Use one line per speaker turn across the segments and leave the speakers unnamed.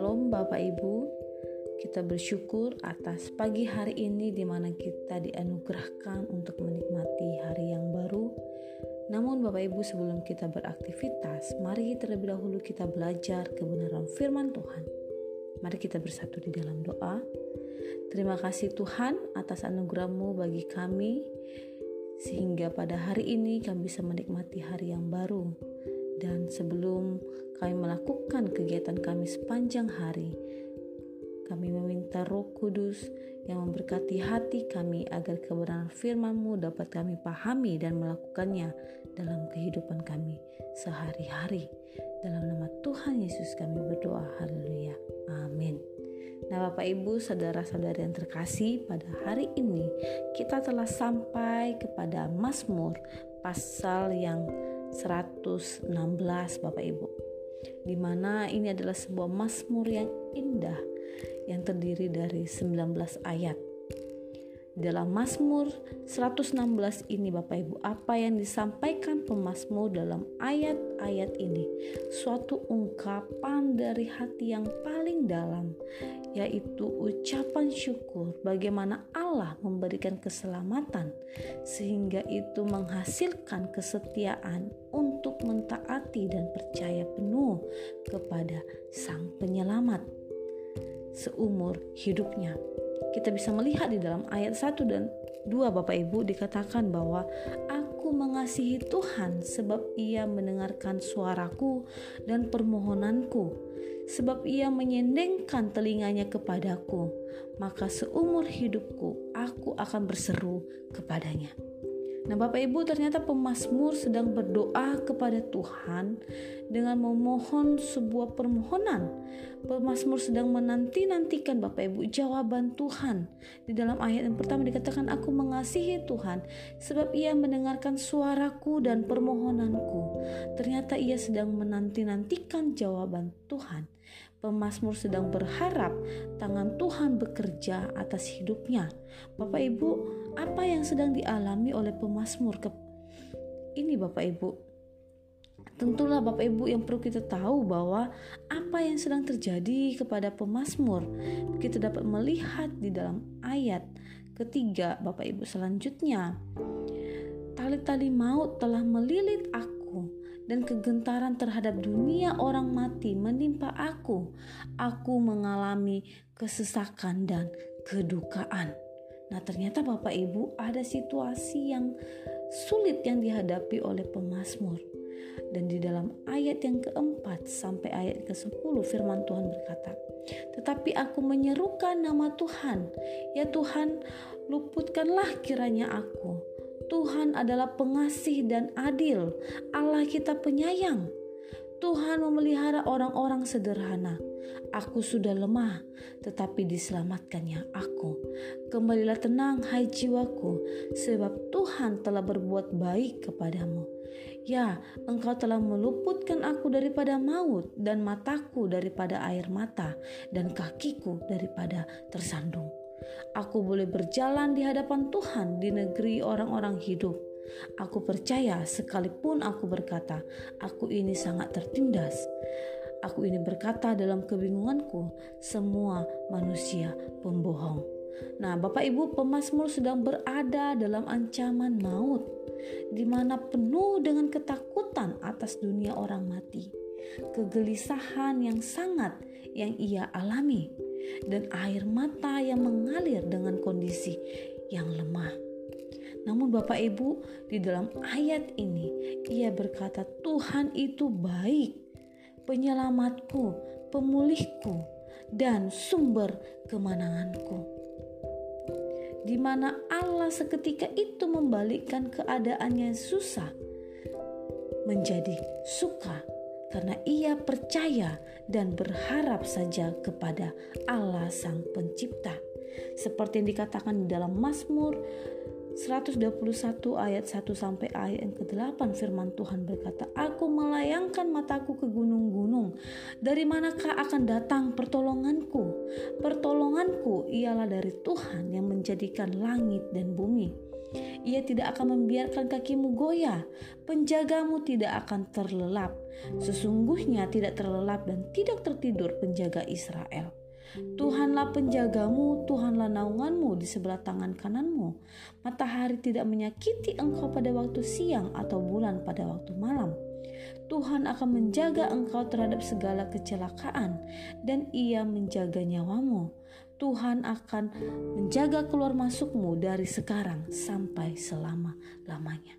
Shalom Bapak Ibu, kita bersyukur atas pagi hari ini di mana kita dianugerahkan untuk menikmati hari yang baru. Namun Bapak Ibu sebelum kita beraktivitas, mari terlebih dahulu kita belajar kebenaran firman Tuhan. Mari kita bersatu di dalam doa. Terima kasih Tuhan atas anugerahmu bagi kami sehingga pada hari ini kami bisa menikmati hari yang baru. Dan sebelum kami melakukan kegiatan kami sepanjang hari. Kami meminta roh kudus yang memberkati hati kami agar kebenaran firman-Mu dapat kami pahami dan melakukannya dalam kehidupan kami sehari-hari. Dalam nama Tuhan Yesus kami berdoa. Haleluya. Nah Bapak Ibu saudara-saudari yang terkasih pada hari ini kita telah sampai kepada Mazmur pasal yang 116 Bapak Ibu di mana ini adalah sebuah mazmur yang indah yang terdiri dari 19 ayat. Dalam Mazmur 116 ini Bapak Ibu, apa yang disampaikan pemazmur dalam ayat-ayat ini suatu ungkapan dari hati yang paling dalam yaitu ucapan syukur bagaimana Allah memberikan keselamatan sehingga itu menghasilkan kesetiaan untuk mentaati dan percaya penuh kepada Sang Penyelamat seumur hidupnya. Kita bisa melihat di dalam ayat 1 dan 2 Bapak Ibu dikatakan bahwa aku mengasihi Tuhan sebab ia mendengarkan suaraku dan permohonanku sebab ia menyendengkan telinganya kepadaku, maka seumur hidupku aku akan berseru kepadanya. Nah, Bapak Ibu, ternyata pemazmur sedang berdoa kepada Tuhan dengan memohon sebuah permohonan. Pemazmur sedang menanti-nantikan Bapak Ibu jawaban Tuhan. Di dalam ayat yang pertama dikatakan, "Aku mengasihi Tuhan sebab Ia mendengarkan suaraku dan permohonanku." Ternyata ia sedang menanti-nantikan jawaban Tuhan. Pemazmur sedang berharap tangan Tuhan bekerja atas hidupnya. Bapak Ibu, apa yang sedang dialami oleh pemazmur ke ini Bapak Ibu? Tentulah Bapak Ibu yang perlu kita tahu bahwa apa yang sedang terjadi kepada pemazmur kita dapat melihat di dalam ayat ketiga Bapak Ibu selanjutnya. Tali-tali maut telah melilit aku dan kegentaran terhadap dunia orang mati menimpa aku. Aku mengalami kesesakan dan kedukaan. Nah, ternyata Bapak Ibu ada situasi yang sulit yang dihadapi oleh pemazmur. Dan di dalam ayat yang keempat sampai ayat ke-10 firman Tuhan berkata, Tetapi aku menyerukan nama Tuhan, ya Tuhan luputkanlah kiranya aku Tuhan adalah pengasih dan adil. Allah kita penyayang. Tuhan memelihara orang-orang sederhana. Aku sudah lemah, tetapi diselamatkannya aku. Kembalilah tenang, hai jiwaku, sebab Tuhan telah berbuat baik kepadamu. Ya, engkau telah meluputkan aku daripada maut, dan mataku daripada air mata, dan kakiku daripada tersandung. Aku boleh berjalan di hadapan Tuhan di negeri orang-orang hidup. Aku percaya sekalipun aku berkata, aku ini sangat tertindas. Aku ini berkata dalam kebingunganku, semua manusia pembohong. Nah, Bapak Ibu, pemazmur sedang berada dalam ancaman maut, di mana penuh dengan ketakutan atas dunia orang mati, kegelisahan yang sangat yang ia alami dan air mata yang mengalir dengan kondisi yang lemah. Namun Bapak Ibu, di dalam ayat ini ia berkata Tuhan itu baik, penyelamatku, pemulihku, dan sumber kemenanganku. Di mana Allah seketika itu membalikkan keadaannya susah menjadi suka karena ia percaya dan berharap saja kepada Allah Sang Pencipta. Seperti yang dikatakan di dalam Mazmur 121 ayat 1 sampai ayat yang ke-8 firman Tuhan berkata, Aku melayangkan mataku ke gunung-gunung. Dari manakah akan datang pertolonganku? Pertolonganku ialah dari Tuhan yang menjadikan langit dan bumi. Ia tidak akan membiarkan kakimu goyah. Penjagamu tidak akan terlelap. Sesungguhnya tidak terlelap dan tidak tertidur penjaga Israel. Tuhanlah penjagamu, Tuhanlah naunganmu di sebelah tangan kananmu. Matahari tidak menyakiti engkau pada waktu siang atau bulan pada waktu malam. Tuhan akan menjaga engkau terhadap segala kecelakaan, dan Ia menjaga nyawamu. Tuhan akan menjaga keluar masukmu dari sekarang sampai selama-lamanya.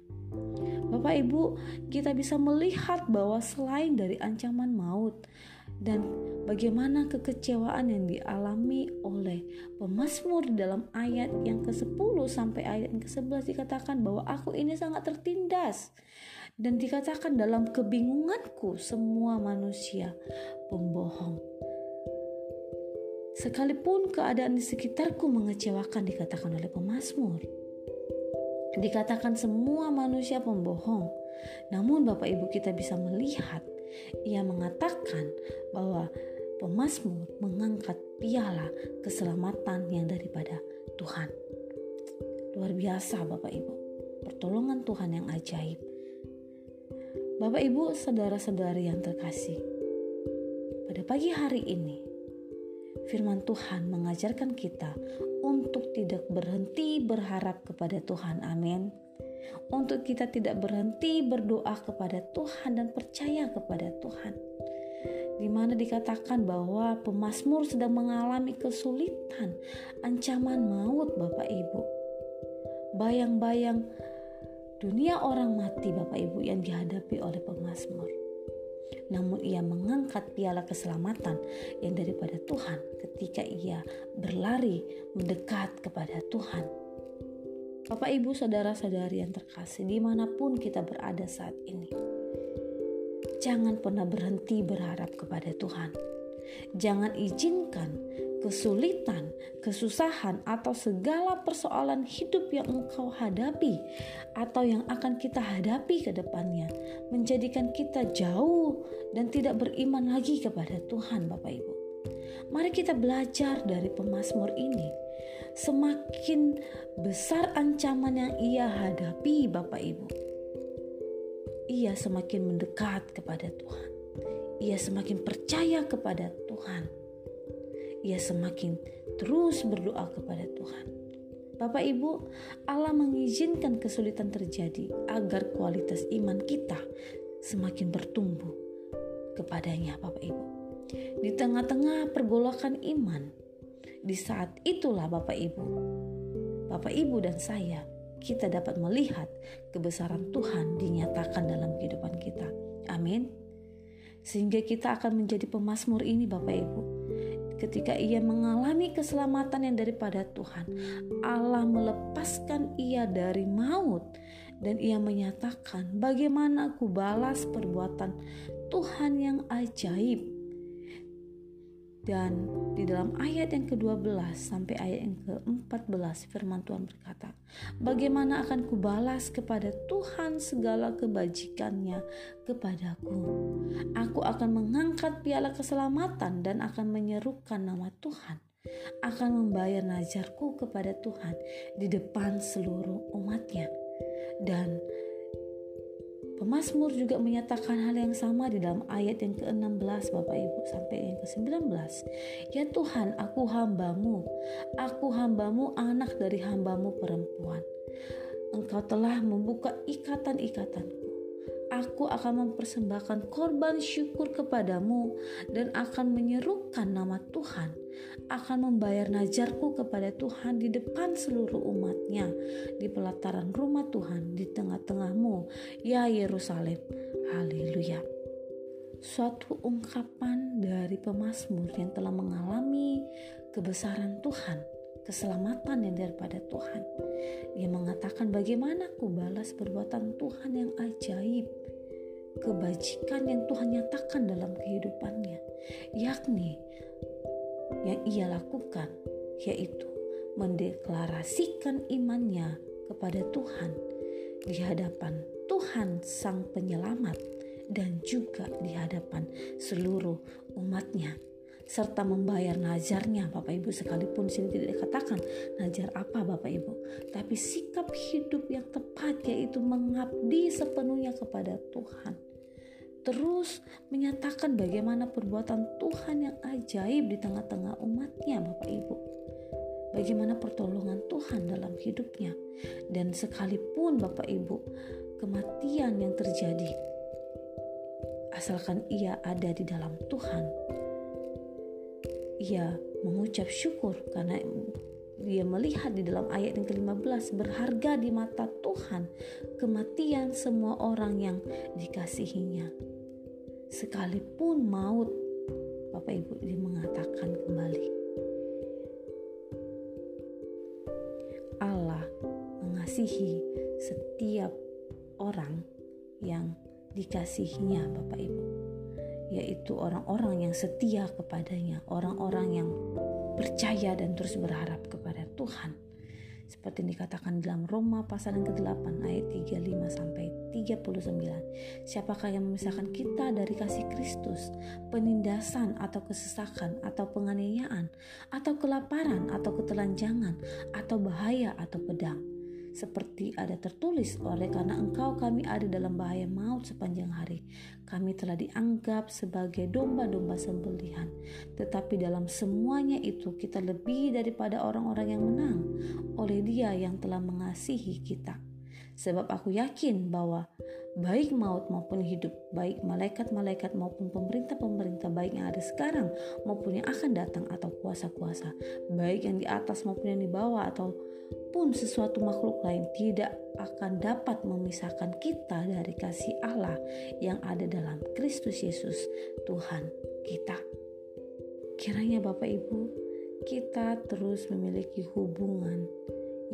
Bapak Ibu, kita bisa melihat bahwa selain dari ancaman maut dan bagaimana kekecewaan yang dialami oleh pemazmur dalam ayat yang ke-10 sampai ayat yang ke-11 dikatakan bahwa aku ini sangat tertindas dan dikatakan dalam kebingunganku semua manusia pembohong Sekalipun keadaan di sekitarku mengecewakan dikatakan oleh pemazmur. Dikatakan semua manusia pembohong. Namun Bapak Ibu kita bisa melihat ia mengatakan bahwa pemazmur mengangkat piala keselamatan yang daripada Tuhan. Luar biasa Bapak Ibu. Pertolongan Tuhan yang ajaib. Bapak Ibu, saudara-saudari yang terkasih. Pada pagi hari ini firman Tuhan mengajarkan kita untuk tidak berhenti berharap kepada Tuhan. Amin. Untuk kita tidak berhenti berdoa kepada Tuhan dan percaya kepada Tuhan. Di mana dikatakan bahwa pemazmur sedang mengalami kesulitan, ancaman maut Bapak Ibu. Bayang-bayang dunia orang mati Bapak Ibu yang dihadapi oleh pemazmur namun ia mengangkat piala keselamatan yang daripada Tuhan ketika ia berlari mendekat kepada Tuhan. Bapak, ibu, saudara-saudari yang terkasih, di mana pun kita berada saat ini, jangan pernah berhenti berharap kepada Tuhan. Jangan izinkan kesulitan, kesusahan, atau segala persoalan hidup yang engkau hadapi atau yang akan kita hadapi ke depannya menjadikan kita jauh dan tidak beriman lagi kepada Tuhan Bapak Ibu. Mari kita belajar dari pemazmur ini. Semakin besar ancaman yang ia hadapi Bapak Ibu, ia semakin mendekat kepada Tuhan. Ia semakin percaya kepada Tuhan ia semakin terus berdoa kepada Tuhan. Bapak Ibu, Allah mengizinkan kesulitan terjadi agar kualitas iman kita semakin bertumbuh kepadanya, Bapak Ibu. Di tengah-tengah pergolakan iman, di saat itulah Bapak Ibu, Bapak Ibu dan saya, kita dapat melihat kebesaran Tuhan dinyatakan dalam kehidupan kita. Amin. Sehingga kita akan menjadi pemazmur ini Bapak Ibu ketika ia mengalami keselamatan yang daripada Tuhan, Allah melepaskan ia dari maut dan ia menyatakan bagaimana aku balas perbuatan Tuhan yang ajaib dan di dalam ayat yang ke-12 sampai ayat yang ke-14 firman Tuhan berkata, Bagaimana akan kubalas kepada Tuhan segala kebajikannya kepadaku? Aku akan mengangkat piala keselamatan dan akan menyerukan nama Tuhan. Akan membayar najarku kepada Tuhan di depan seluruh umatnya. Dan Pemasmur juga menyatakan hal yang sama di dalam ayat yang ke-16 Bapak Ibu sampai yang ke-19. Ya Tuhan, aku hambamu, aku hambamu anak dari hambamu perempuan. Engkau telah membuka ikatan-ikatanku aku akan mempersembahkan korban syukur kepadamu dan akan menyerukan nama Tuhan. Akan membayar najarku kepada Tuhan di depan seluruh umatnya di pelataran rumah Tuhan di tengah-tengahmu ya Yerusalem. Haleluya. Suatu ungkapan dari pemazmur yang telah mengalami kebesaran Tuhan keselamatan yang daripada Tuhan. Dia mengatakan bagaimana ku balas perbuatan Tuhan yang ajaib, kebajikan yang Tuhan nyatakan dalam kehidupannya, yakni yang ia lakukan yaitu mendeklarasikan imannya kepada Tuhan di hadapan Tuhan Sang Penyelamat dan juga di hadapan seluruh umatnya serta membayar najarnya. Bapak Ibu sekalipun sini tidak dikatakan najar apa Bapak Ibu. Tapi sikap hidup yang tepat yaitu mengabdi sepenuhnya kepada Tuhan. Terus menyatakan bagaimana perbuatan Tuhan yang ajaib di tengah-tengah umatnya Bapak Ibu. Bagaimana pertolongan Tuhan dalam hidupnya. Dan sekalipun Bapak Ibu kematian yang terjadi asalkan ia ada di dalam Tuhan ia mengucap syukur karena dia melihat di dalam ayat yang ke-15 berharga di mata Tuhan kematian semua orang yang dikasihinya. Sekalipun maut Bapak Ibu dia mengatakan kembali Allah mengasihi setiap orang yang dikasihinya Bapak Ibu yaitu orang-orang yang setia kepadanya, orang-orang yang percaya dan terus berharap kepada Tuhan. Seperti yang dikatakan dalam Roma pasal yang ke-8 ayat 35 sampai 39. Siapakah yang memisahkan kita dari kasih Kristus? Penindasan atau kesesakan atau penganiayaan atau kelaparan atau ketelanjangan atau bahaya atau pedang seperti ada tertulis oleh karena engkau kami ada dalam bahaya maut sepanjang hari. Kami telah dianggap sebagai domba-domba sembelihan. Tetapi dalam semuanya itu kita lebih daripada orang-orang yang menang oleh dia yang telah mengasihi kita. Sebab aku yakin bahwa baik maut maupun hidup, baik malaikat-malaikat maupun pemerintah-pemerintah baik yang ada sekarang maupun yang akan datang atau kuasa-kuasa, baik yang di atas maupun yang di bawah atau pun sesuatu makhluk lain tidak akan dapat memisahkan kita dari kasih Allah yang ada dalam Kristus Yesus Tuhan kita. Kiranya Bapak Ibu, kita terus memiliki hubungan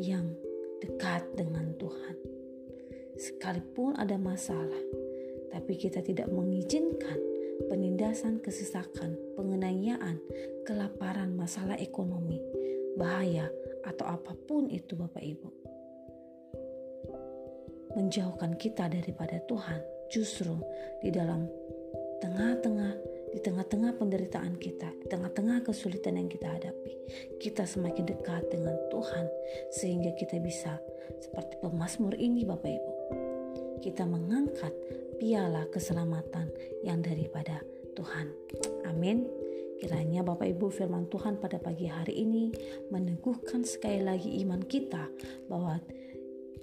yang dekat dengan Tuhan. Sekalipun ada masalah, tapi kita tidak mengizinkan penindasan kesesakan, penganiayaan, kelaparan, masalah ekonomi, bahaya, atau apa pun itu Bapak Ibu. Menjauhkan kita daripada Tuhan justru di dalam tengah-tengah di tengah-tengah penderitaan kita, di tengah-tengah kesulitan yang kita hadapi, kita semakin dekat dengan Tuhan sehingga kita bisa seperti pemazmur ini Bapak Ibu. Kita mengangkat piala keselamatan yang daripada Tuhan. Amin. Kiranya Bapak Ibu firman Tuhan pada pagi hari ini meneguhkan sekali lagi iman kita bahwa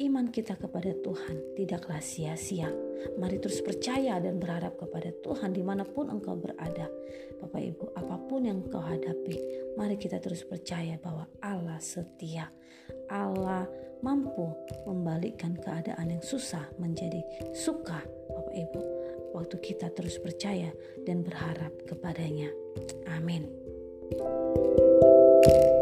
iman kita kepada Tuhan tidaklah sia-sia. Mari terus percaya dan berharap kepada Tuhan di mana pun engkau berada. Bapak Ibu, apa pun yang engkau hadapi, mari kita terus percaya bahwa Allah setia. Allah mampu membalikkan keadaan yang susah menjadi suka. Bapak Ibu, waktu kita terus percaya dan berharap kepadanya. Amin. thank you